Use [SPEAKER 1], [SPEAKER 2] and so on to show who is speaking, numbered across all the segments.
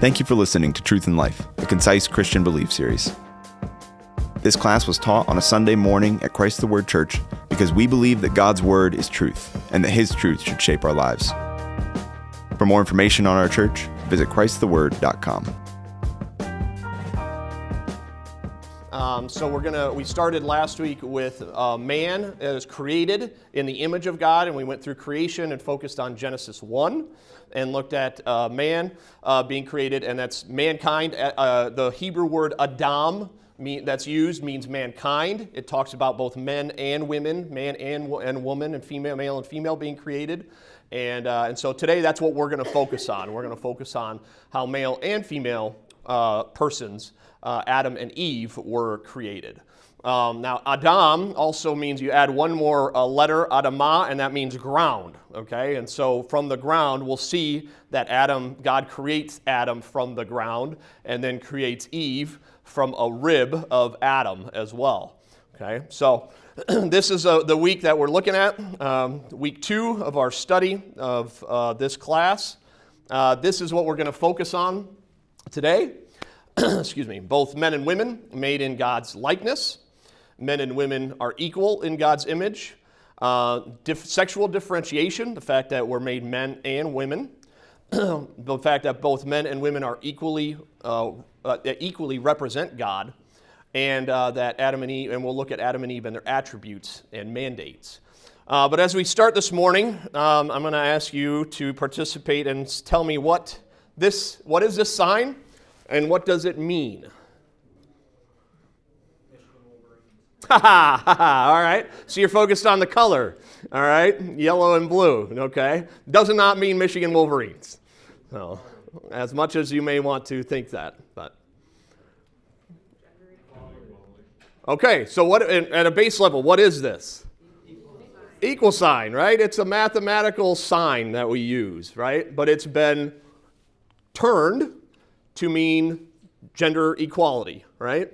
[SPEAKER 1] Thank you for listening to Truth in Life, a concise Christian belief series. This class was taught on a Sunday morning at Christ the Word Church because we believe that God's Word is truth and that His truth should shape our lives. For more information on our church, visit ChristTheWord.com.
[SPEAKER 2] Um, so we're gonna. We started last week with man as created in the image of God, and we went through creation and focused on Genesis one, and looked at uh, man uh, being created, and that's mankind. Uh, the Hebrew word Adam mean, that's used means mankind. It talks about both men and women, man and and woman, and female, male and female being created. And, uh, and so today that's what we're going to focus on. We're going to focus on how male and female uh, persons uh, Adam and Eve were created. Um, now, Adam also means you add one more uh, letter, Adamah, and that means ground. Okay, and so from the ground, we'll see that Adam, God creates Adam from the ground, and then creates Eve from a rib of Adam as well. Okay, so this is uh, the week that we're looking at, um, week two of our study of uh, this class. Uh, this is what we're going to focus on today. excuse me, both men and women made in God's likeness. Men and women are equal in God's image. Uh, dif- sexual differentiation, the fact that we're made men and women. the fact that both men and women are equally, uh, uh, equally represent God. And uh, that Adam and Eve, and we'll look at Adam and Eve and their attributes and mandates. Uh, but as we start this morning, um, I'm going to ask you to participate and tell me what this, what is this sign? And what does it mean? Ha ha ha! All right. So you're focused on the color. All right. Yellow and blue. Okay. Does not not mean Michigan Wolverines. So, as much as you may want to think that, but. Okay. So what at a base level? What is this? Equal sign, right? It's a mathematical sign that we use, right? But it's been turned to mean gender equality, right?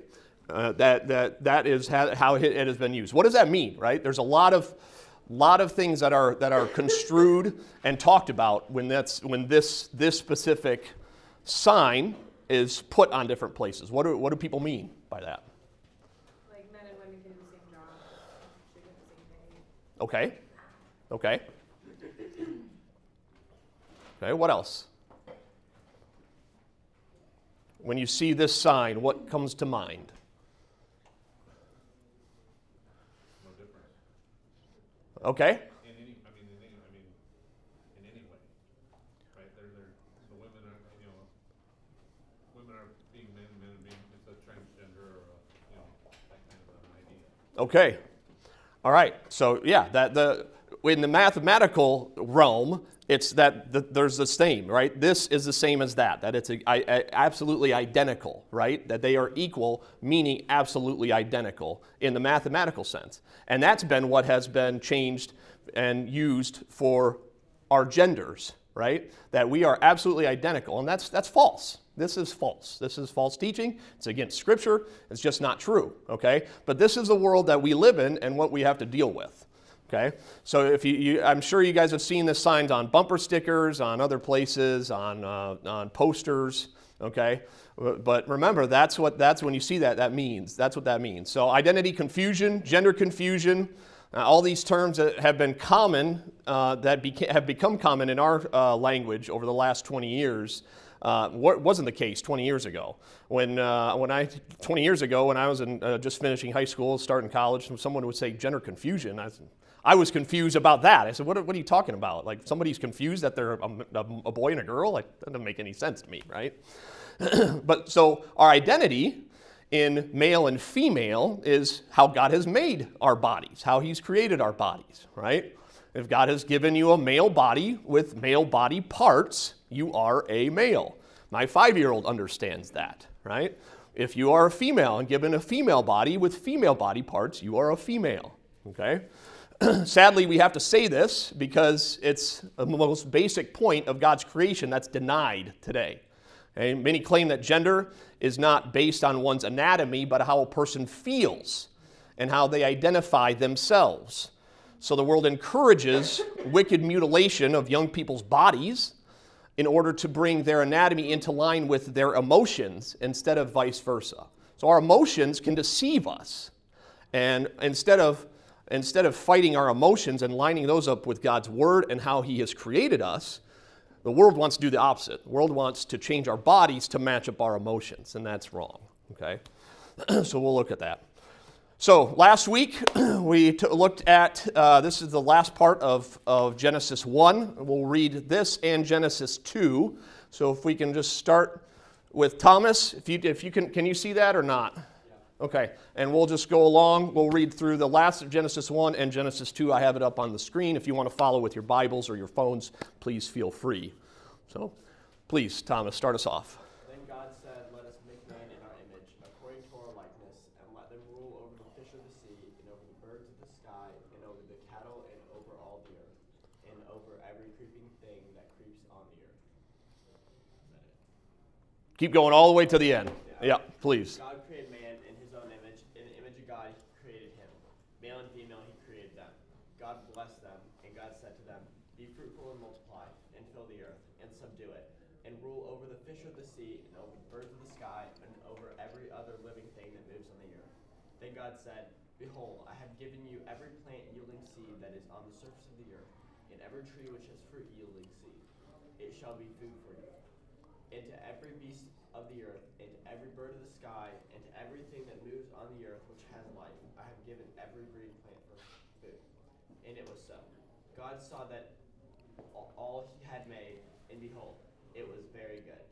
[SPEAKER 2] Uh, that, that, that is how it has been used. What does that mean, right? There's a lot of, lot of things that are, that are construed and talked about when, that's, when this, this specific sign is put on different places. What do, what do people mean by that?
[SPEAKER 3] Like men and women can do the same job, should get the same pay.
[SPEAKER 2] Okay. Okay. Okay, what else? When you see this sign, what comes to mind? Okay.
[SPEAKER 4] In any, I mean, in any, I mean, in any way, right? They're, they're, the women are, you know, women are being men, men are being, it's a transgender or a, you know, that kind of an idea.
[SPEAKER 2] Okay. All right. So yeah, that the in the mathematical realm, it's that the, there's the same, right? This is the same as that. That it's absolutely identical, right? That they are equal, meaning absolutely identical in the mathematical sense. And that's been what has been changed and used for our genders, right? That we are absolutely identical, and that's that's false. This is false. This is false teaching. It's against Scripture. It's just not true, okay? But this is the world that we live in and what we have to deal with, okay? So if you, you I'm sure you guys have seen this signs on bumper stickers, on other places, on, uh, on posters, okay? But remember, that's what that's when you see that, that means. That's what that means. So identity confusion, gender confusion, uh, all these terms that have been common, uh, that beca- have become common in our uh, language over the last 20 years, uh, wasn't the case 20 years ago. When, uh, when I, 20 years ago, when I was in, uh, just finishing high school, starting college, someone would say gender confusion. I, I was confused about that. I said, what, what are you talking about? Like somebody's confused that they're a, a boy and a girl? Like, that doesn't make any sense to me, right? but so our identity in male and female is how God has made our bodies, how He's created our bodies, right? If God has given you a male body with male body parts, you are a male. My five year old understands that, right? If you are a female and given a female body with female body parts, you are a female, okay? Sadly, we have to say this because it's the most basic point of God's creation that's denied today. Okay? Many claim that gender is not based on one's anatomy, but how a person feels and how they identify themselves. So the world encourages wicked mutilation of young people's bodies in order to bring their anatomy into line with their emotions instead of vice versa. So our emotions can deceive us. And instead of instead of fighting our emotions and lining those up with God's word and how he has created us, the world wants to do the opposite. The world wants to change our bodies to match up our emotions, and that's wrong. Okay? so we'll look at that. So last week we t- looked at uh, this is the last part of, of Genesis 1. We'll read this and Genesis 2. So if we can just start with Thomas, if you, if you can, can you see that or not? Okay, and we'll just go along. We'll read through the last of Genesis 1 and Genesis 2. I have it up on the screen. If you want to follow with your Bibles or your phones, please feel free. So please, Thomas, start us off.
[SPEAKER 5] Then God said, Let us make man in our image, according to our likeness, and let them rule over the fish of the sea, and over the birds of the sky, and over the cattle, and over all the earth, and over every creeping thing that creeps on the earth.
[SPEAKER 2] Keep going all the way to the end. Yeah, please.
[SPEAKER 5] God created man in his own image. In the image of God, he created him. Male and female, he created them. God blessed them, and God said to them, Be fruitful and multiply, and fill the earth, and subdue it, and rule over the fish of the sea, and over the birds of the sky, and over every other living thing that moves on the earth. Then God said, Behold, I have given you every plant yielding seed that is on the surface of the earth, and every tree which has fruit yielding seed. It shall be food for you and to every beast of the earth, and to every bird of the sky, and to everything that moves on the earth which has life, I have given every green plant for food. And it was so. God saw that all- he had made, and behold, it was very good.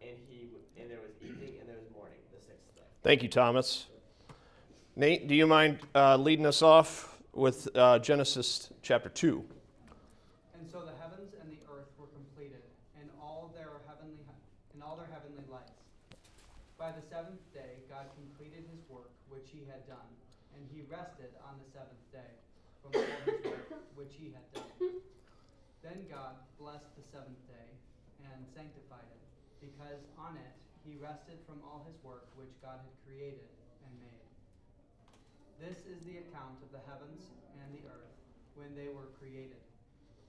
[SPEAKER 5] And he and there was evening and there was morning, the sixth day.
[SPEAKER 2] Thank you, Thomas. Nate, do you mind uh, leading us off with uh, Genesis chapter 2?
[SPEAKER 6] And so the heavens and the earth were completed, and all their heavenly and all their heavenly lights. By the seventh day, God completed His work which He had done, and He rested on the seventh day from all His work which He had done. Then God blessed the seventh day and sanctified it, because on it He rested from all His work which God had created and made. This is the account of the heavens and the earth when they were created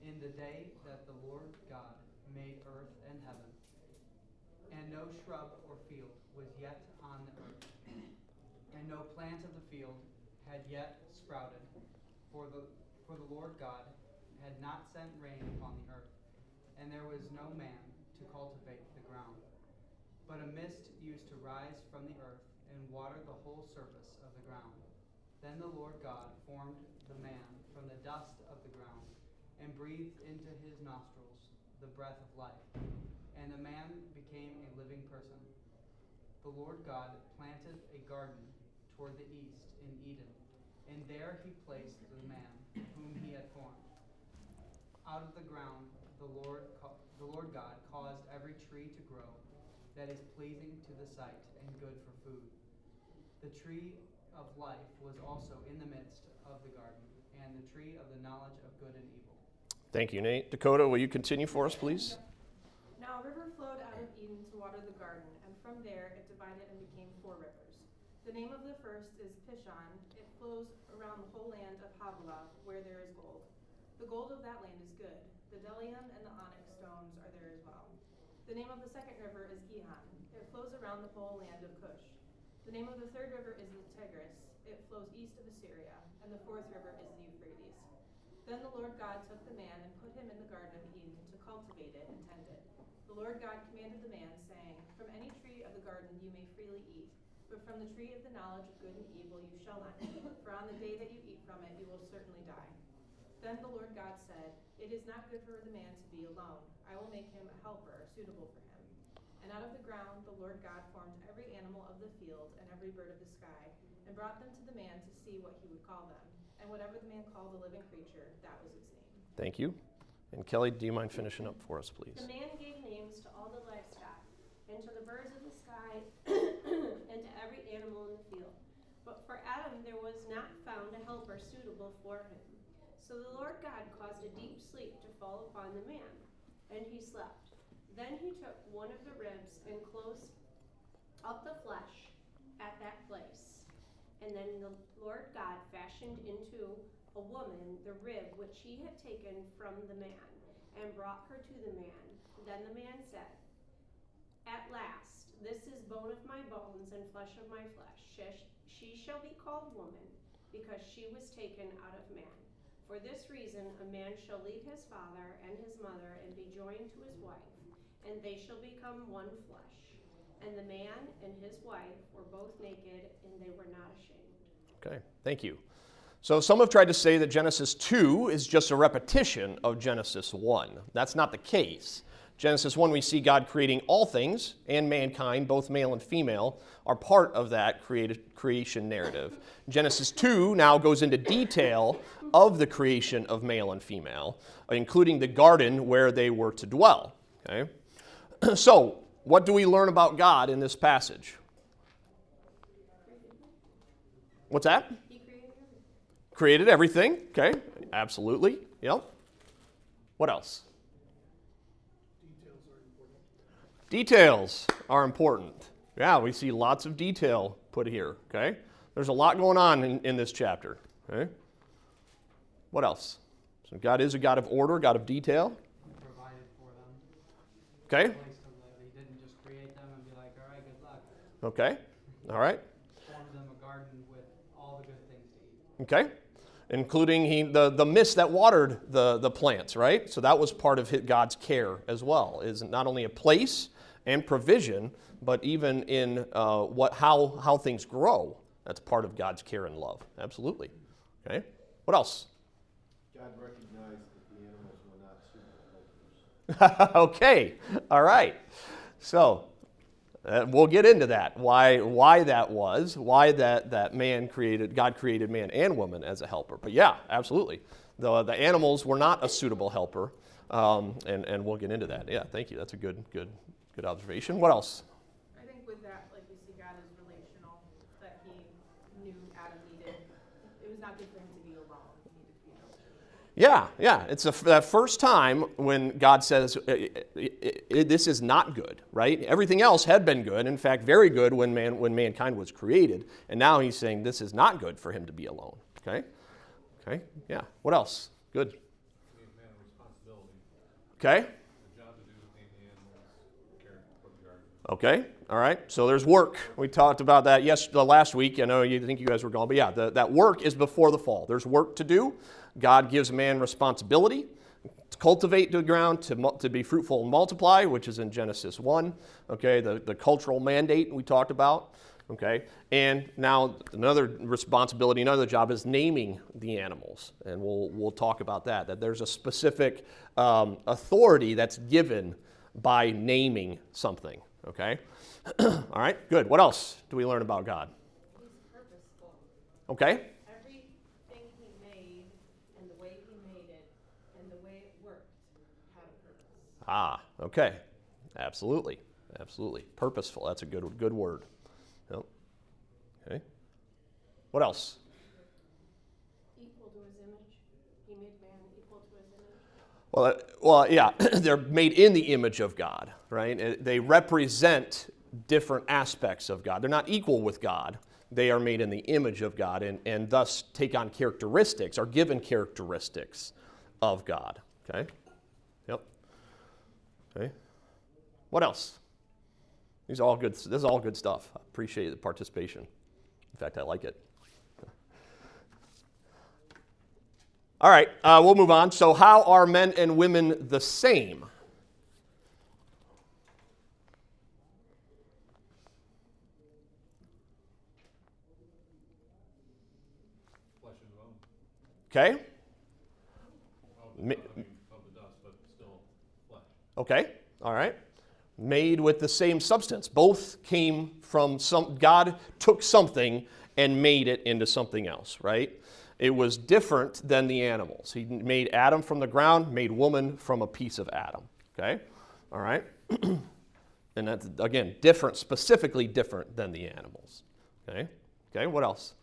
[SPEAKER 6] in the day that the Lord God made earth and heaven. And no shrub or field was yet on the earth, and no plant of the field had yet sprouted, for the, for the Lord God had not sent rain upon the earth, and there was no man to cultivate the ground. But a mist used to rise from the earth and water the whole surface of the ground. Then the Lord God formed the man from the dust of the ground and breathed into his nostrils the breath of life, and the man became a living person. The Lord God planted a garden toward the east in Eden, and there he placed the man whom he had formed. Out of the ground the Lord, the Lord God caused every tree to grow that is pleasing to the sight and good for food. The tree of life was also in the midst of the garden, and the tree of the knowledge of good and evil.
[SPEAKER 2] Thank you, Nate. Dakota, will you continue for us, please?
[SPEAKER 3] Now a river flowed out of Eden to water the garden, and from there it divided and became four rivers. The name of the first is Pishon. It flows around the whole land of Havilah, where there is gold. The gold of that land is good. The bdellium and the onyx stones are there as well. The name of the second river is Gihon. It flows around the whole land of Cush. The name of the third river is the Tigris. It flows east of Assyria. And the fourth river is the Euphrates. Then the Lord God took the man and put him in the Garden of Eden to cultivate it and tend it. The Lord God commanded the man, saying, From any tree of the garden you may freely eat, but from the tree of the knowledge of good and evil you shall not eat, for on the day that you eat from it you will certainly die. Then the Lord God said, It is not good for the man to be alone. I will make him a helper suitable for him. And out of the ground the Lord God formed every animal of the field and every bird of the sky, and brought them to the man to see what he would call them. And whatever the man called a living creature, that was its name.
[SPEAKER 2] Thank you. And Kelly, do you mind finishing up for us, please?
[SPEAKER 7] The man gave names to all the livestock, and to the birds of the sky, and to every animal in the field. But for Adam there was not found a for him. So the Lord God caused a deep sleep to fall upon the man, and he slept. Then he took one of the ribs and closed up the flesh at that place. And then the Lord God fashioned into a woman the rib which he had taken from the man, and brought her to the man. Then the man said, At last, this is bone of my bones and flesh of my flesh. She shall be called woman, because she was taken out of man. For this reason, a man shall leave his father and his mother and be joined to his wife, and they shall become one flesh. And the man and his wife were both naked, and they were not ashamed.
[SPEAKER 2] Okay, thank you. So some have tried to say that Genesis 2 is just a repetition of Genesis 1. That's not the case. Genesis 1, we see God creating all things, and mankind, both male and female, are part of that created, creation narrative. Genesis 2 now goes into detail of the creation of male and female, including the garden where they were to dwell. Okay? So, what do we learn about God in this passage? What's that?
[SPEAKER 7] He created everything.
[SPEAKER 2] Created everything. Okay, absolutely. Yep. What else? Details are important. Yeah, we see lots of detail put here. Okay, there's a lot going on in, in this chapter. Okay. What else? So God is a God of order, God of detail.
[SPEAKER 6] He provided for them
[SPEAKER 2] Okay.
[SPEAKER 6] a place to live. He didn't just create them and be like, all right, good luck.
[SPEAKER 2] Okay. All right.
[SPEAKER 6] Formed them a garden with all the good things to eat.
[SPEAKER 2] Okay. Including he, the, the mist that watered the, the plants, right? So that was part of God's care as well, is not only a place and provision, but even in uh, what, how, how things grow. That's part of God's care and love. Absolutely. Okay. What else?
[SPEAKER 8] God recognized that the animals were not suitable helpers.
[SPEAKER 2] okay. All right. So uh, we'll get into that. Why why that was, why that that man created God created man and woman as a helper. But yeah, absolutely. The the animals were not a suitable helper. Um, and, and we'll get into that. Yeah, thank you. That's a good good good observation. What else?
[SPEAKER 3] I think with that, like we see God as relational, that he knew Adam needed. It was not good for him to be alone. He needed to be helped.
[SPEAKER 2] Yeah, yeah. It's the that first time when God says, "I- I- I- This is not good, right? Everything else had been good. In fact, very good when, man, when mankind was created. And now he's saying this is not good for him to be alone. Okay? Okay, yeah. What else? Good.
[SPEAKER 4] Gave man a responsibility,
[SPEAKER 2] Okay?
[SPEAKER 4] a job to do, tame the animals, care for the garden.
[SPEAKER 2] Okay, all right. So there's work. We talked about that yes the last week. I know you think you guys were gone, but yeah, the, that work is before the fall. There's work to do. God gives man responsibility to cultivate the ground, to, to be fruitful and multiply, which is in Genesis 1. Okay, the, the cultural mandate we talked about. Okay, and now another responsibility, another job is naming the animals, and we'll we'll talk about that. That there's a specific um, authority that's given by naming something. Okay? All right, good. What else do we learn about God?
[SPEAKER 7] He's purposeful.
[SPEAKER 2] Okay?
[SPEAKER 7] Everything he made and the way he made it and the way it worked had a purpose.
[SPEAKER 2] Ah, okay. Absolutely. Absolutely. Purposeful. That's a good good word. Yep. Okay. What else?
[SPEAKER 7] Equal to his image. He made man equal to his image.
[SPEAKER 2] Well, uh, well, yeah, they're made in the image of God, right? They represent different aspects of God. They're not equal with God. They are made in the image of God and, and thus take on characteristics, are given characteristics of God. Okay? Yep. Okay. What else? These are all good. This is all good stuff. I appreciate the participation. In fact, I like it. All right, uh, we'll move on. So, how are men and women the same? Okay, okay, all right. Made with the same substance. Both came from some, God took something and made it into something else, right? It was different than the animals. He made Adam from the ground, made woman from a piece of Adam, okay? All right? and that's, again, different, specifically different than the animals, okay? Okay, what else?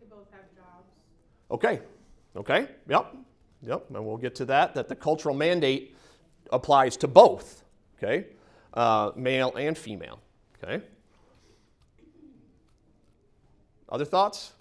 [SPEAKER 3] They both have jobs.
[SPEAKER 2] Okay. Okay. Yep. Yep. And we'll get to that. That the cultural mandate applies to both. Okay. Uh, male and female. Okay. Other thoughts?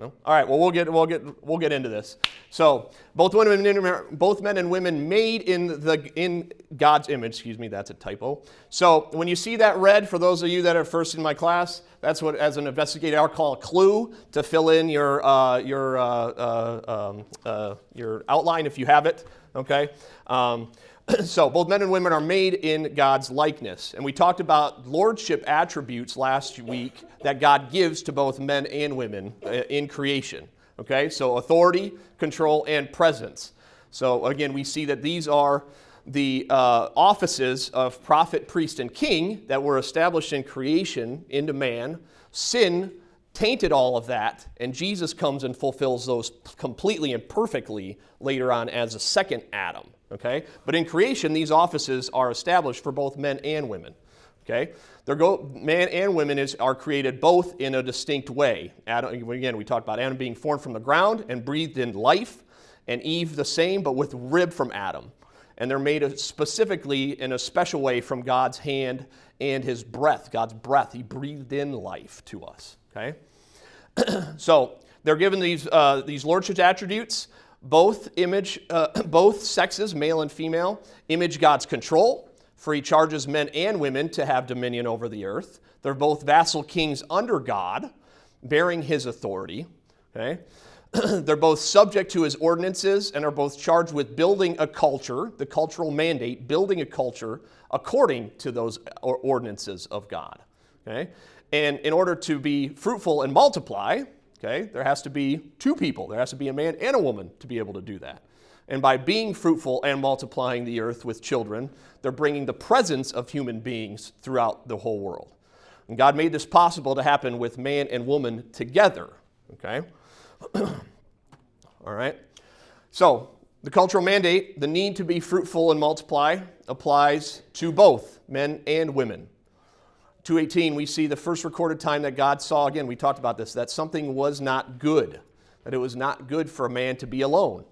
[SPEAKER 2] No? All right. Well, we'll get we'll get we'll get into this. So, both women and both men and women made in the in God's image. Excuse me, that's a typo. So, when you see that red, for those of you that are first in my class, that's what, as an investigator, I'll call a clue to fill in your uh, your uh, uh, um, uh, your outline if you have it. Okay. Um, so both men and women are made in God's likeness. And we talked about lordship attributes last week that God gives to both men and women uh, in creation. Okay, so authority, control, and presence. So again, we see that these are the uh, offices of prophet, priest, and king that were established in creation into man. Sin tainted all of that, and Jesus comes and fulfills those completely and perfectly later on as a second Adam. Okay? But in creation, these offices are established for both men and women. Okay? They're go, man and women is, are created both in a distinct way. Adam, again, we talked about Adam being formed from the ground and breathed in life, and Eve the same, but with rib from Adam. And they're made specifically in a special way from God's hand and his breath. God's breath, he breathed in life to us. Okay? so they're given these, uh, these lordship attributes both image, uh, both sexes, male and female, image God's control, for he charges men and women to have dominion over the earth. They're both vassal kings under God, bearing his authority. Okay? They're both subject to his ordinances and are both charged with building a culture, the cultural mandate, building a culture according to those ordinances of God. Okay? And in order to be fruitful and multiply, Okay? There has to be two people. There has to be a man and a woman to be able to do that. And by being fruitful and multiplying the earth with children, they're bringing the presence of human beings throughout the whole world. And God made this possible to happen with man and woman together. Okay? All right? So, the cultural mandate, the need to be fruitful and multiply, applies to both men and women. 218, we see the first recorded time that God saw, again, we talked about this, that something was not good, that it was not good for a man to be alone.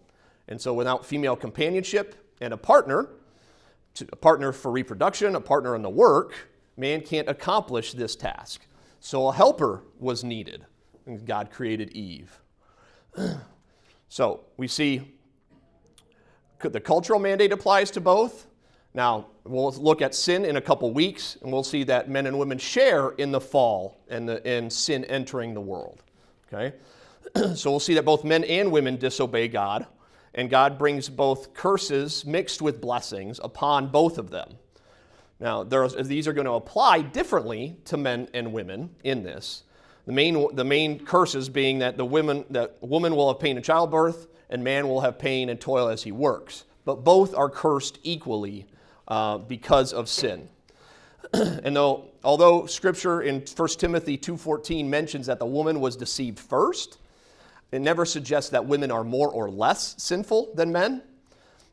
[SPEAKER 2] And so, without female companionship and a partner, a partner for reproduction, a partner in the work, man can't accomplish this task. So, a helper was needed, and God created Eve. so, we see the cultural mandate applies to both, now, we'll look at sin in a couple weeks, and we'll see that men and women share in the fall and, the, and sin entering the world. Okay? so we'll see that both men and women disobey God, and God brings both curses mixed with blessings upon both of them. Now, these are going to apply differently to men and women in this. The main, the main curses being that the women, that woman will have pain in childbirth, and man will have pain and toil as he works. But both are cursed equally uh, because of sin. and though, although Scripture in 1 Timothy 2.14 mentions that the woman was deceived first, it never suggests that women are more or less sinful than men.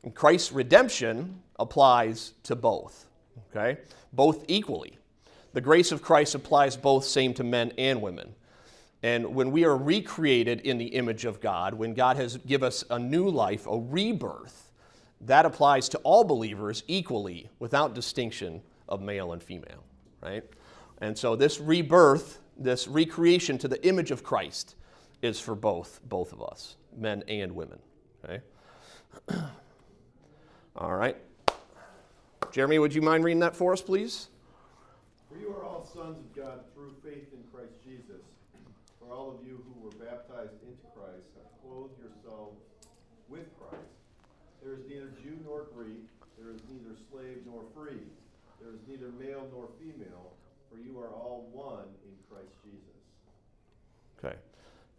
[SPEAKER 2] And Christ's redemption applies to both, okay? Both equally. The grace of Christ applies both same to men and women. And when we are recreated in the image of God, when God has given us a new life, a rebirth, that applies to all believers equally without distinction of male and female, right? And so this rebirth, this recreation to the image of Christ is for both both of us, men and women, okay? all right. Jeremy, would you mind reading that for us, please?
[SPEAKER 8] For you are all sons of God through faith in Christ Jesus. For all of you who were baptized into Christ have clothed yourselves with Christ. There is neither Jew nor Greek, there is neither slave nor free, there is neither male nor female, for you are all one in Christ Jesus.
[SPEAKER 2] Okay.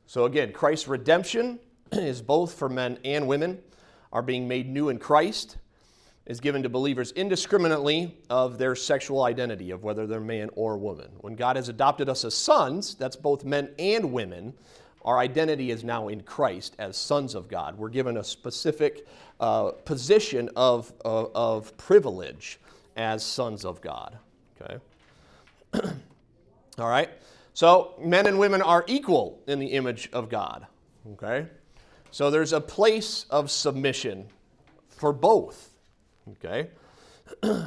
[SPEAKER 2] So again, Christ's redemption is both for men and women, are being made new in Christ, is given to believers indiscriminately of their sexual identity, of whether they're man or woman. When God has adopted us as sons, that's both men and women, our identity is now in Christ as sons of God. We're given a specific uh, position of, of, of, privilege as sons of God. Okay? All right? So, men and women are equal in the image of God. Okay? So, there's a place of submission for both. Okay?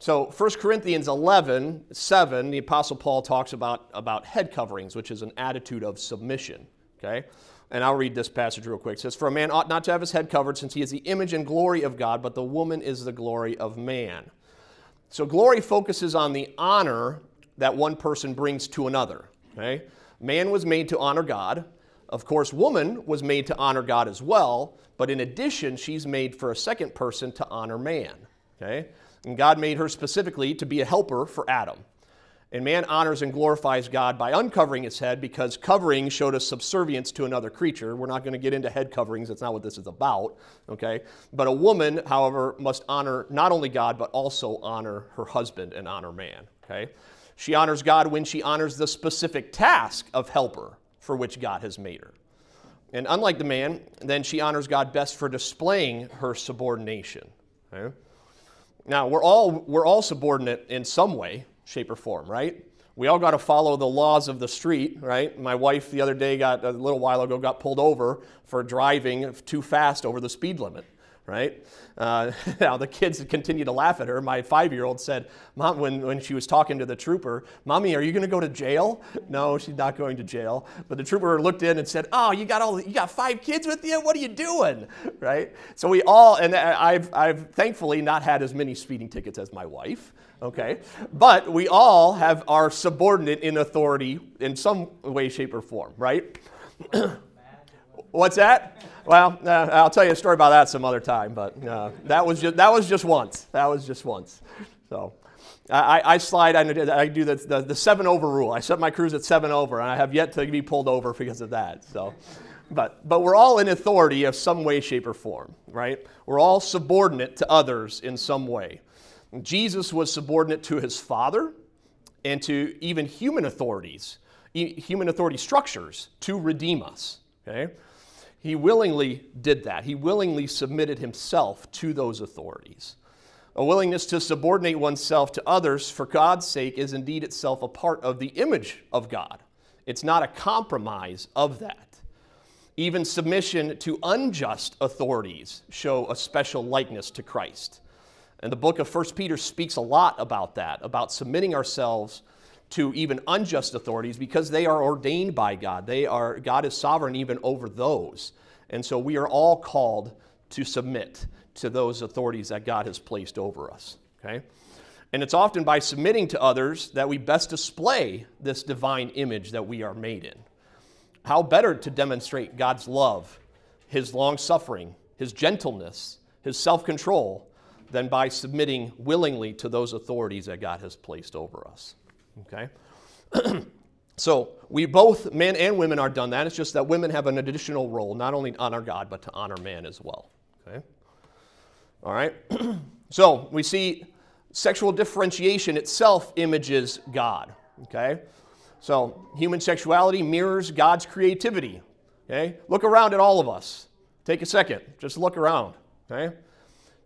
[SPEAKER 2] so, 1 Corinthians 11, 7, the Apostle Paul talks about, about head coverings, which is an attitude of submission. Okay? And I'll read this passage real quick. It says, For a man ought not to have his head covered, since he is the image and glory of God, but the woman is the glory of man. So glory focuses on the honor that one person brings to another. Okay? Man was made to honor God. Of course, woman was made to honor God as well, but in addition, she's made for a second person to honor man. Okay? And God made her specifically to be a helper for Adam. And man honors and glorifies God by uncovering his head because covering showed a subservience to another creature. We're not going to get into head coverings, that's not what this is about, okay? But a woman, however, must honor not only God, but also honor her husband and honor man, okay? She honors God when she honors the specific task of helper for which God has made her. And unlike the man, then she honors God best for displaying her subordination. Okay? Now, we're all, we're all subordinate in some way, shape, or form, right? We all got to follow the laws of the street, right? My wife the other day got, a little while ago, got pulled over for driving too fast over the speed limit right? Uh, now, the kids continue to laugh at her. My five year old said, Mom, when, when she was talking to the trooper, Mommy, are you going to go to jail? No, she's not going to jail. But the trooper looked in and said, Oh, you got, all, you got five kids with you? What are you doing? Right? So we all, and I've, I've thankfully not had as many speeding tickets as my wife. Okay, but we all have our subordinate in authority in some way, shape, or form, right? What's that? Well, uh, I'll tell you a story about that some other time, but uh, that, was just, that was just once. That was just once. So I, I slide, I, do the, the, the, seven over rule. I set my cruise at seven over, and I have yet to be pulled over because of that. So, but, but we're all in authority of some way, shape, or form, right? We're all subordinate to others in some way. Jesus was subordinate to his Father and to even human authorities, human authority structures to redeem us, okay? He willingly did that. He willingly submitted himself to those authorities. A willingness to subordinate oneself to others for God's sake is indeed itself a part of the image of God. It's not a compromise of that. Even submission to unjust authorities show a special likeness to Christ. And the book of 1 Peter speaks a lot about that, about submitting ourselves to even unjust authorities because they are ordained by God. They are God is sovereign even over those. And so we are all called to submit to those authorities that God has placed over us, okay? And it's often by submitting to others that we best display this divine image that we are made in. How better to demonstrate God's love, his long suffering, his gentleness, his self control than by submitting willingly to those authorities that God has placed over us. Okay? so we both, men and women, are done that. It's just that women have an additional role, not only to honor God, but to honor man as well. Okay? All right? so we see sexual differentiation itself images God. Okay? So human sexuality mirrors God's creativity. Okay? Look around at all of us. Take a second. Just look around. Okay?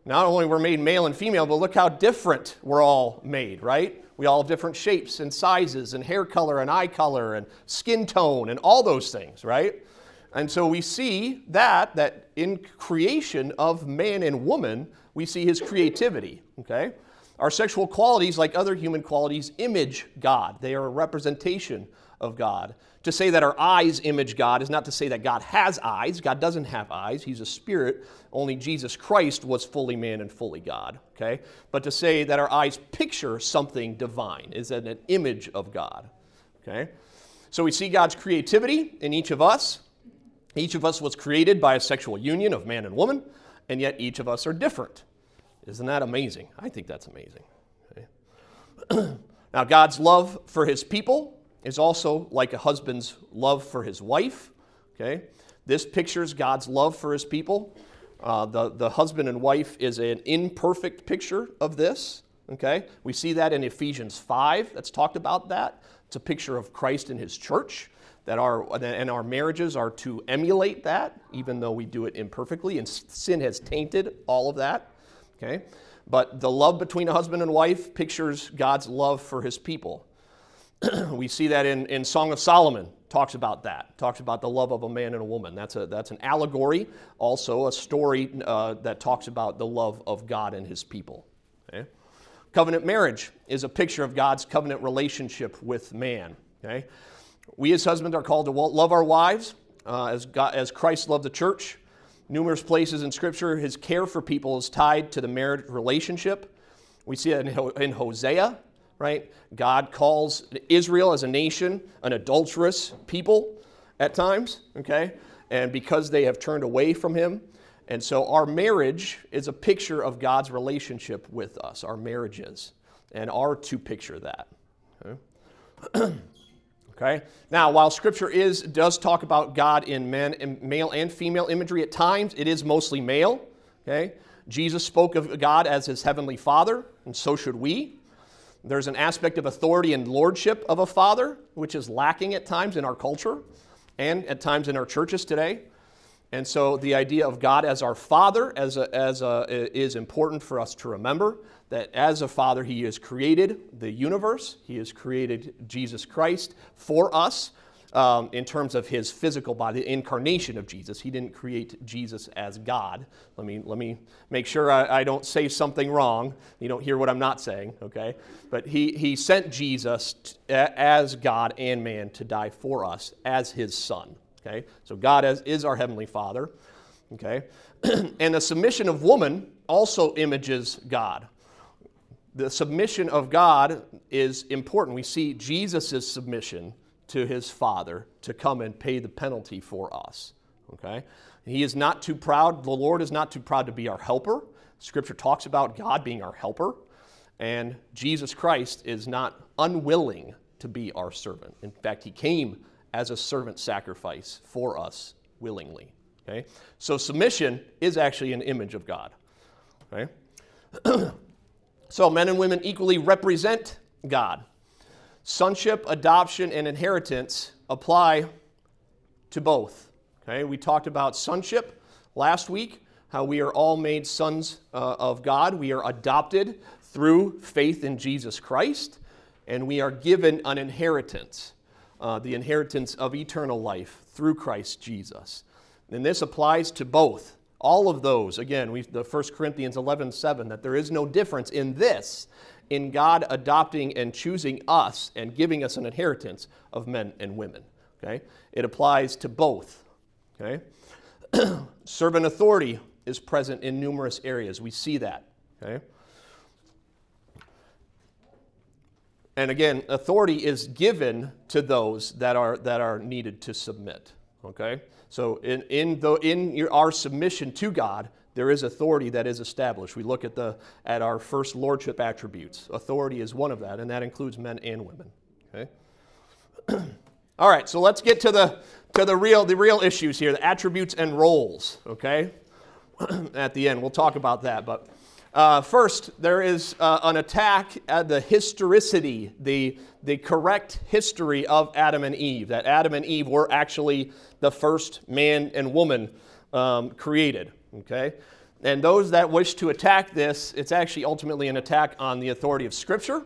[SPEAKER 2] Not only we're made male and female, but look how different we're all made, right? We all have different shapes and sizes and hair color and eye color and skin tone and all those things, right? And so we see that that in creation of man and woman, we see his creativity, okay? Our sexual qualities, like other human qualities, image God. They are a representation of God. To say that our eyes image God is not to say that God has eyes. God doesn't have eyes. He's a spirit. Only Jesus Christ was fully man and fully God. Okay? But to say that our eyes picture something divine is an image of God. Okay? So we see God's creativity in each of us. Each of us was created by a sexual union of man and woman, and yet each of us are different. Isn't that amazing? I think that's amazing. Okay? now, God's love for his people is also like a husband's love for his wife. Okay? This pictures God's love for his people. Uh, the, the husband and wife is an imperfect picture of this. Okay? We see that in Ephesians 5, that's talked about that. It's a picture of Christ and his church. That our, and our marriages are to emulate that, even though we do it imperfectly, and sin has tainted all of that. Okay? But the love between a husband and wife pictures God's love for his people. we see that in, in Song of Solomon, talks about that, talks about the love of a man and a woman. That's, a, that's an allegory, also a story uh, that talks about the love of God and his people. Okay? Covenant marriage is a picture of God's covenant relationship with man. Okay? We as husbands are called to love our wives uh, as, God, as Christ loved the church. Numerous places in Scripture, his care for people is tied to the marriage relationship. We see it in, Hosea, right? God calls Israel as a nation an adulterous people at times, okay? And because they have turned away from him. And so our marriage is a picture of God's relationship with us, our marriages, and are to picture that. Okay? Okay? Now, while Scripture is does talk about God in men, in male and female imagery at times, it is mostly male. Okay? Jesus spoke of God as his heavenly Father, and so should we. There's an aspect of authority and lordship of a father, which is lacking at times in our culture and at times in our churches today. And so the idea of God as our Father as a, as a, is important for us to remember that as a Father, He has created the universe, He has created Jesus Christ for us um, in terms of his physical body, the incarnation of Jesus. He didn't create Jesus as God. Let me, let me make sure I, I don't say something wrong. You don't hear what I'm not saying, okay? But he, he sent Jesus t- as God and man to die for us as his son, okay? So God as, is our heavenly Father, okay? and the submission of woman also images God the submission of God is important. We see Jesus' submission to his Father to come and pay the penalty for us. Okay? He is not too proud, the Lord is not too proud to be our helper. Scripture talks about God being our helper, and Jesus Christ is not unwilling to be our servant. In fact, he came as a servant sacrifice for us willingly. Okay? So submission is actually an image of God. Okay? so men and women equally represent God. Sonship, adoption, and inheritance apply to both. Okay, we talked about sonship last week, how we are all made sons uh, of God. We are adopted through faith in Jesus Christ, and we are given an inheritance, uh, the inheritance of eternal life through Christ Jesus. And this applies to both. All of those, again, we, the 1 Corinthians 11 7, that there is no difference in this in God adopting and choosing us and giving us an inheritance of men and women. Okay? It applies to both. Okay? Servant authority is present in numerous areas. We see that. Okay? And again, authority is given to those that are, that are needed to submit. Okay? So in, in, the, in your, our submission to God, there is authority that is established. We look at, the, at our first lordship attributes. Authority is one of that, and that includes men and women. Okay? All right, so let's get to the, to the, real, the real issues here the attributes and roles. Okay? at the end, we'll talk about that. But uh, first, there is uh, an attack at the historicity, the, the correct history of Adam and Eve, that Adam and Eve were actually the first man and woman um, created. Okay? And those that wish to attack this, it's actually ultimately an attack on the authority of Scripture,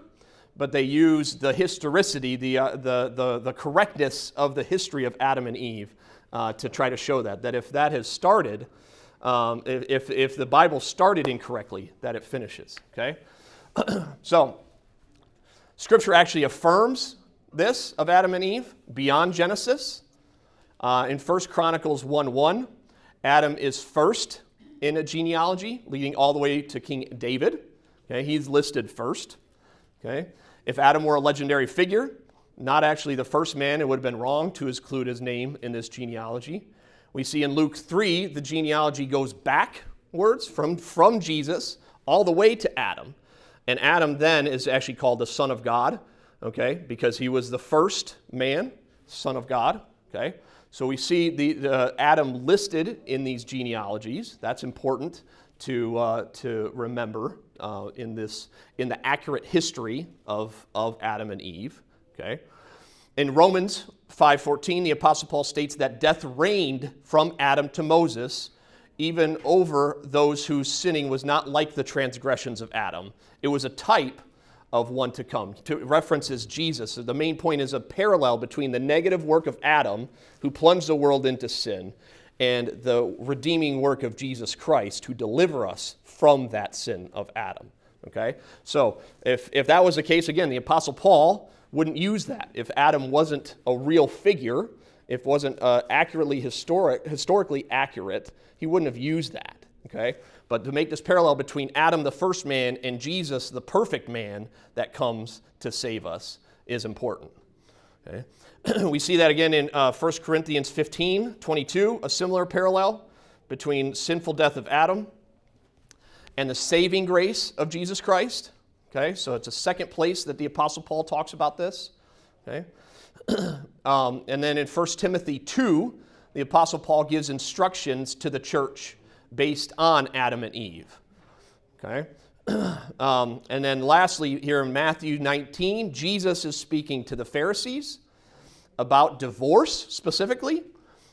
[SPEAKER 2] but they use the historicity, the, uh, the, the, the, correctness of the history of Adam and Eve uh, to try to show that. That if that has started, um, if, if the Bible started incorrectly, that it finishes. Okay? so, Scripture actually affirms this of Adam and Eve beyond Genesis. Uh, in 1 Chronicles 1 1, Adam is first in a genealogy, leading all the way to King David. Okay, he's listed first. Okay, if Adam were a legendary figure, not actually the first man, it would have been wrong to include his name in this genealogy. We see in Luke 3, the genealogy goes backwards from, from Jesus all the way to Adam. And Adam then is actually called the Son of God, okay, because he was the first man, Son of God, okay. So we see the, the Adam listed in these genealogies. That's important to, uh, to remember uh, in, this, in the accurate history of, of Adam and Eve. Okay? In Romans 5.14, the Apostle Paul states that death reigned from Adam to Moses, even over those whose sinning was not like the transgressions of Adam. It was a type of one to come. To references Jesus. So the main point is a parallel between the negative work of Adam, who plunged the world into sin, and the redeeming work of Jesus Christ, who deliver us from that sin of Adam. Okay? So if, if that was the case, again, the Apostle Paul wouldn't use that. If Adam wasn't a real figure if wasn't uh, accurately historic, historically accurate, he wouldn't have used that. Okay? But to make this parallel between Adam, the first man, and Jesus, the perfect man that comes to save us, is important. Okay? we see that again in uh, 1 Corinthians 15 22, a similar parallel between sinful death of Adam and the saving grace of Jesus Christ. Okay, so it's a second place that the Apostle Paul talks about this. Okay, um, and then in 1 Timothy 2, the Apostle Paul gives instructions to the church based on Adam and Eve. Okay, um, and then lastly, here in Matthew 19, Jesus is speaking to the Pharisees about divorce specifically,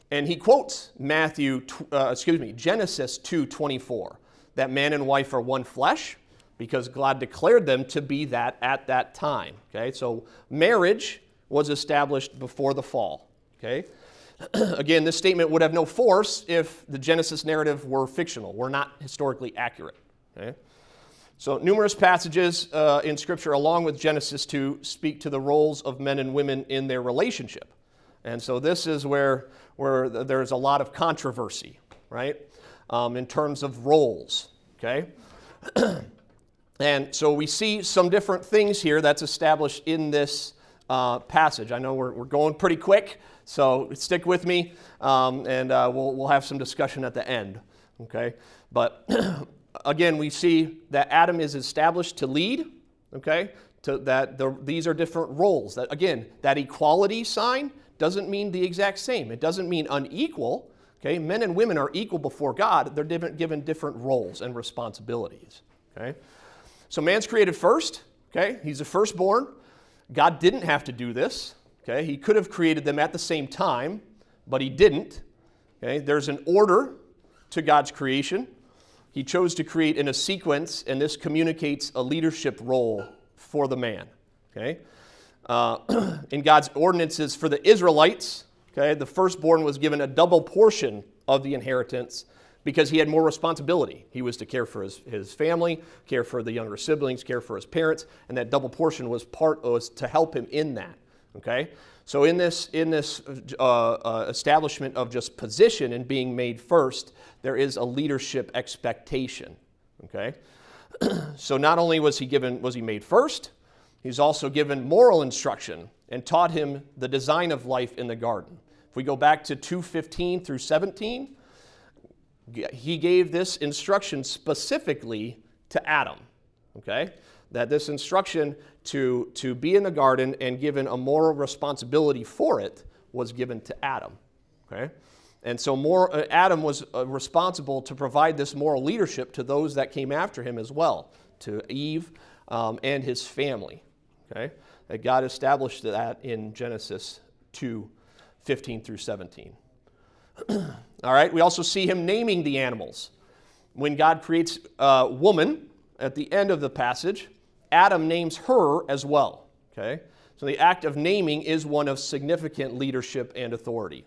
[SPEAKER 2] and he quotes Matthew, uh, excuse me, Genesis 2:24, that man and wife are one flesh, because God declared them to be that at that time. Okay, so marriage was established before the fall. Okay, again, this statement would have no force if the Genesis narrative were fictional, were not historically accurate. Okay. So, numerous passages uh, in Scripture, along with Genesis 2, speak to the roles of men and women in their relationship. And so, this is where, where there's a lot of controversy, right, um, in terms of roles, okay? and so, we see some different things here that's established in this uh, passage. I know we're, we're going pretty quick, so stick with me, um, and uh, we'll, we'll have some discussion at the end, okay? But again, we see that Adam is established to lead, okay? To, that the, these are different roles. That, again, that equality sign doesn't mean the exact same. It doesn't mean unequal. Okay, men and women are equal before God. They're given different roles and responsibilities. Okay, so man's created first. Okay, he's the firstborn. God didn't have to do this. Okay, he could have created them at the same time, but he didn't. Okay, there's an order to God's creation. He chose to create in a sequence, and this communicates a leadership role for the man. Okay? Uh, in God's ordinances for the Israelites, okay, the firstborn was given a double portion of the inheritance because he had more responsibility. He was to care for his, his family, care for the younger siblings, care for his parents, and that double portion was part was to help him in that. Okay? So in this, in this uh, uh, establishment of just position and being made first, there is a leadership expectation. Okay? so not only was he given was he made first, he's also given moral instruction and taught him the design of life in the garden. If we go back to 215 through 17, he gave this instruction specifically to Adam. Okay? That this instruction to, to be in the garden and given a moral responsibility for it was given to Adam. Okay? And so more, uh, Adam was uh, responsible to provide this moral leadership to those that came after him as well, to Eve um, and his family. Okay? That God established that in Genesis 2 15 through 17. All right, we also see him naming the animals. When God creates a woman at the end of the passage, Adam names her as well. Okay? So the act of naming is one of significant leadership and authority.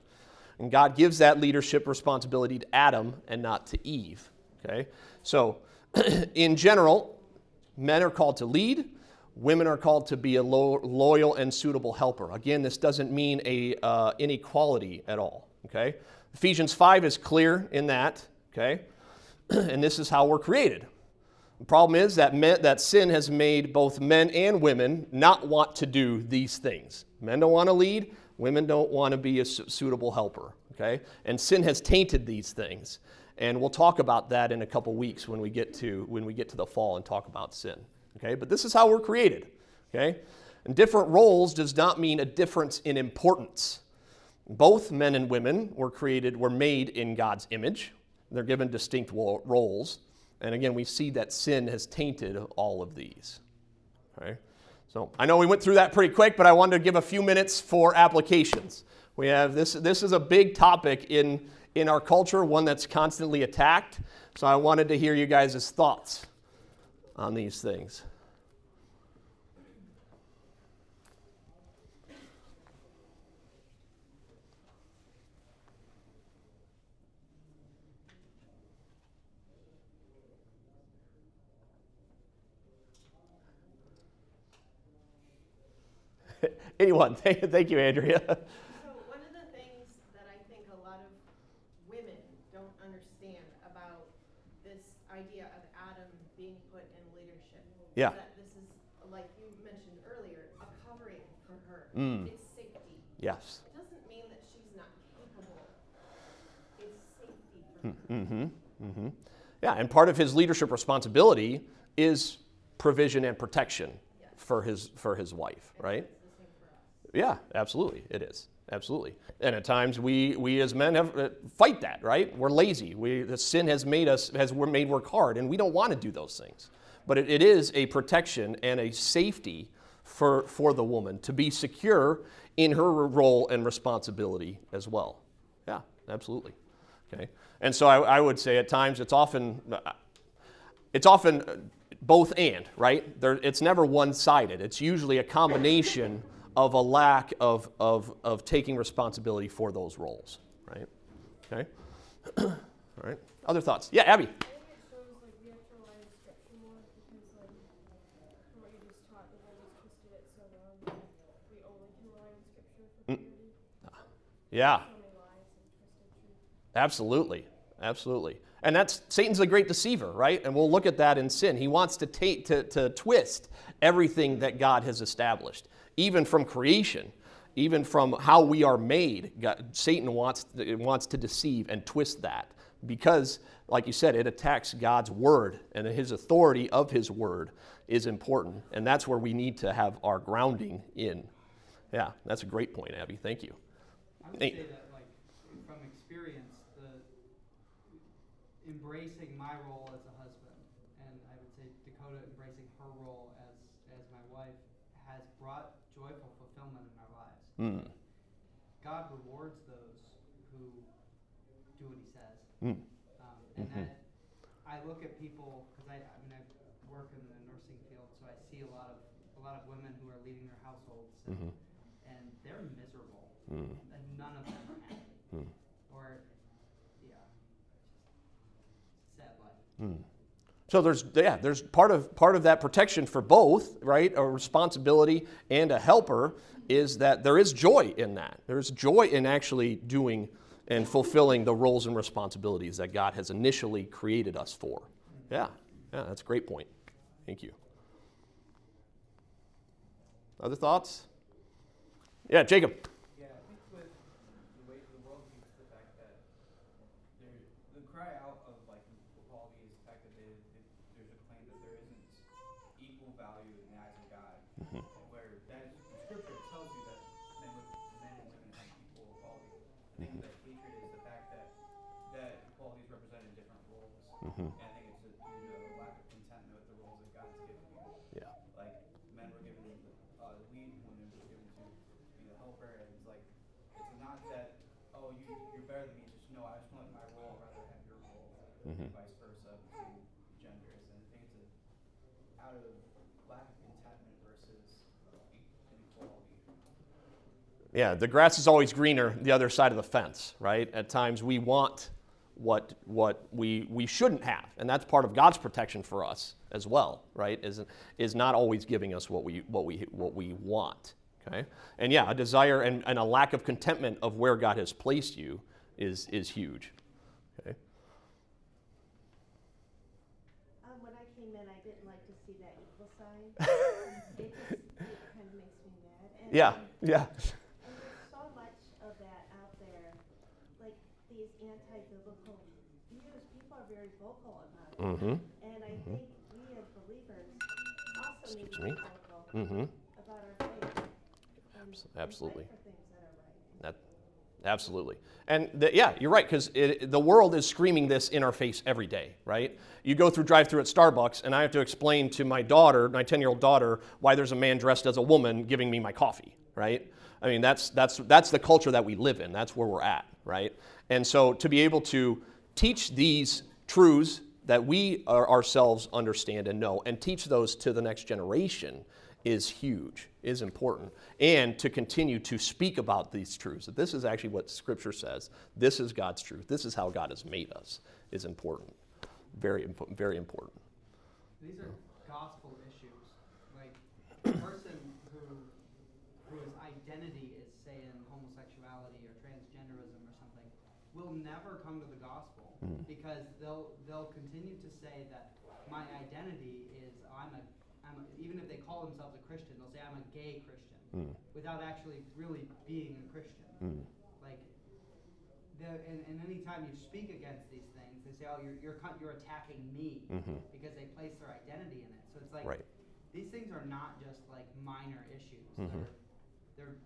[SPEAKER 2] And God gives that leadership responsibility to Adam and not to Eve. Okay? So, in general, men are called to lead, women are called to be a lo- loyal and suitable helper. Again, this doesn't mean a uh, inequality at all. Okay? Ephesians 5 is clear in that. Okay? and this is how we're created. The problem is that, men, that sin has made both men and women not want to do these things. Men don't want to lead, Women don't want to be a suitable helper, okay? And sin has tainted these things. And we'll talk about that in a couple weeks when we get to when we get to the fall and talk about sin. Okay? But this is how we're created. Okay? And different roles does not mean a difference in importance. Both men and women were created, were made in God's image. They're given distinct roles. And again, we see that sin has tainted all of these. Okay? So I know we went through that pretty quick, but I wanted to give a few minutes for applications. We have this, this is a big topic in, in our culture, one that's constantly attacked. So I wanted to hear you guys' thoughts on these things. anyone, thank you, Andrea. Yeah.
[SPEAKER 3] this is, like you mentioned earlier, a covering for her.
[SPEAKER 2] Mm.
[SPEAKER 3] It's safety.
[SPEAKER 2] Yes.
[SPEAKER 3] It doesn't mean that she's not capable. It's safety for hmm. her.
[SPEAKER 2] Mm-hmm. Mm-hmm. Yeah, and part of his leadership responsibility is provision and protection yes. for his for his wife, right? Yeah, absolutely, it is. Absolutely. And at times we, we as men have uh, fight that, right? We're lazy. We, the sin has made us has we're made work hard, and we don't want to do those things. But it, it is a protection and a safety for for the woman to be secure in her role and responsibility as well. Yeah, absolutely. Okay. And so I, I would say at times it's often it's often uh, both and, right? There, it's never one sided. It's usually a combination of a lack of, of, of taking responsibility for those roles, right? Okay? All right. Other thoughts? Yeah, Abby.
[SPEAKER 9] Maybe it shows like we have to rely on scripture more because like from what you just taught, the world has twisted it so wrong that we only can rely on scripture for mm. purity.
[SPEAKER 2] Yeah,
[SPEAKER 9] So many lies and twisted truth.
[SPEAKER 2] absolutely. Absolutely. And that's Satan's a great deceiver, right? And we'll look at that in sin. He wants to, take, to, to twist everything that God has established, even from creation, even from how we are made. God, Satan wants, wants to deceive and twist that because, like you said, it attacks God's word and his authority of his word is important. And that's where we need to have our grounding in. Yeah, that's a great point, Abby. Thank you.
[SPEAKER 6] I would say that, like, from experience, the embracing my role as a husband, and I would say Dakota embracing her role as as my wife, has brought joyful fulfillment in our lives.
[SPEAKER 2] Mm.
[SPEAKER 6] God rewards those who do what He says,
[SPEAKER 2] Mm.
[SPEAKER 6] um, and
[SPEAKER 2] Mhm.
[SPEAKER 6] that I look at people because I, I mean I work in the nursing field, so I see a lot of a lot of women who are leading their households, and,
[SPEAKER 2] Mhm.
[SPEAKER 6] and they're miserable,
[SPEAKER 2] Mm.
[SPEAKER 6] and none of them are happy.
[SPEAKER 2] Mm.
[SPEAKER 6] Or, yeah, sad life.
[SPEAKER 2] Hmm. So there's yeah there's part of part of that protection for both right a responsibility and a helper is that there is joy in that there's joy in actually doing and fulfilling the roles and responsibilities that God has initially created us for. Yeah yeah that's a great point. Thank you. Other thoughts? Yeah, Jacob.
[SPEAKER 10] Yeah, I think with the way the world views the fact that there, the cry out of like equality is the fact that they, they, there's a claim that there isn't equal value in the eyes of God, where that is, the scripture tells you that men, with, men and women have equal equality. I think that hatred is the fact that that equality is represented in different roles, and I think it's a, due to a lack of contentment with the roles that God has given you
[SPEAKER 2] Yeah.
[SPEAKER 10] like men were given uh, lead, women were given to be the helper, and it's like it's not that oh you you're better than me, just no, I just want my role rather have your role,
[SPEAKER 2] Mhm.
[SPEAKER 10] vice versa between genders, and I think it's a, out of lack of contentment versus inequality.
[SPEAKER 2] Yeah, the grass is always greener the other side of the fence, right? At times we want what what we we shouldn't have, and that's part of God's protection for us as well, right? Is is not always giving us what we what we what we want. Okay, and yeah, a desire and, and a lack of contentment of where God has placed you is is huge. Okay.
[SPEAKER 11] Um, when I came in, I didn't like to see that equal sign. it just it kind of makes me mad. And,
[SPEAKER 2] Yeah,
[SPEAKER 11] um,
[SPEAKER 2] yeah,
[SPEAKER 11] and there's so much of that out there, like these anti-biblical views. People are very vocal about it,
[SPEAKER 2] mm-hmm,
[SPEAKER 11] and I think we as believers also need to be vocal
[SPEAKER 2] mm-hmm.
[SPEAKER 11] about our faith. And, and fight
[SPEAKER 2] absolutely.
[SPEAKER 11] that.
[SPEAKER 2] Absolutely. And the, yeah, you're right, because the world is screaming this in our face every day, right? You go through drive through at Starbucks, and I have to explain to my daughter, my 10 year old daughter, why there's a man dressed as a woman giving me my coffee, right? I mean, that's, that's, that's the culture that we live in. That's where we're at, right? And so to be able to teach these truths that we are ourselves understand and know and teach those to the next generation is huge, is important. And to continue to speak about these truths, that this is actually what Scripture says, this is God's truth, this is how God has made us, is important. Very, impo- very important.
[SPEAKER 6] These are gospel issues. Like a person who whose identity is, say, in homosexuality or transgenderism or something, will never come to the gospel hmm. because they'll they'll continue to say that my identity is I'm a even if they call themselves a Christian, they'll say, I'm a gay Christian,
[SPEAKER 2] Mm.
[SPEAKER 6] without actually really being a Christian.
[SPEAKER 2] Mm.
[SPEAKER 6] Like, and, and anytime you speak against these things, they say, oh, you're, you're, you're attacking me
[SPEAKER 2] Mhm.
[SPEAKER 6] because they place their identity in it. So it's like,
[SPEAKER 2] Right.
[SPEAKER 6] these things are not just like minor issues.
[SPEAKER 2] Mhm.
[SPEAKER 6] They're, they're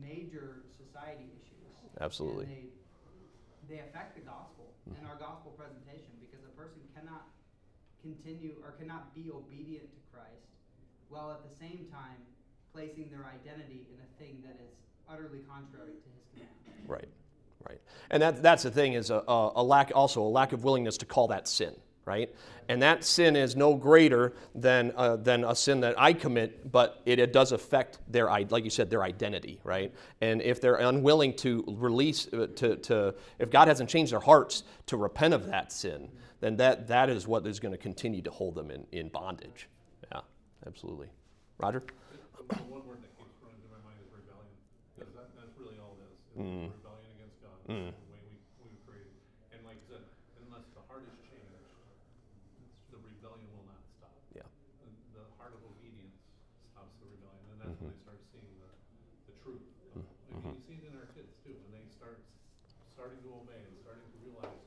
[SPEAKER 6] major society issues.
[SPEAKER 2] Absolutely.
[SPEAKER 6] They, they affect the gospel and our gospel presentation because a person cannot continue or cannot be obedient to Christ while at the same time placing their identity in a thing that is utterly contrary to his command.
[SPEAKER 2] Right, right. And that, that's the thing is a, a, lack, also a lack of willingness to call that sin, right? And that sin is no greater than, uh, than a sin that I commit, but it, it does affect their, like you said, their identity, right? And if they're unwilling to release, uh, to, to, if God hasn't changed their hearts to repent of that sin, then that, that is what is going to continue to hold them in, in bondage. Absolutely. Roger?
[SPEAKER 4] The one word that keeps running through my mind is rebellion, because that, that's really all it is, is
[SPEAKER 2] Mm.
[SPEAKER 4] rebellion against God,
[SPEAKER 2] Mm.
[SPEAKER 4] the way we, we were created. And like I said, unless the heart is changed, the rebellion will not stop.
[SPEAKER 2] Yeah.
[SPEAKER 4] The, the heart of obedience stops the rebellion, and that's when
[SPEAKER 2] Mhm.
[SPEAKER 4] they start seeing the, the truth.
[SPEAKER 2] Mm,
[SPEAKER 4] I mean, you see it in our kids too, when they start, starting to obey and starting to realize,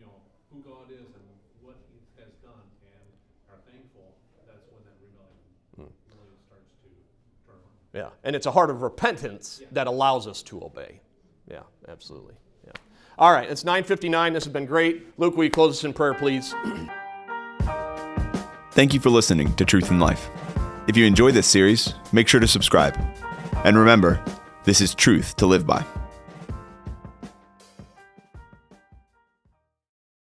[SPEAKER 4] you know, who God is and what He has done, and are thankful, that's when that rebellion
[SPEAKER 2] Mm.
[SPEAKER 4] really starts to turn on.
[SPEAKER 2] Yeah, and it's a heart of repentance that allows us to obey. Yeah, absolutely. Yeah. All right, it's 9:59. This has been great. Luke, will you close us in prayer, please?
[SPEAKER 1] Thank you for listening to Truth in Life. If you enjoyed this series, make sure to subscribe. And remember, this is truth to live by.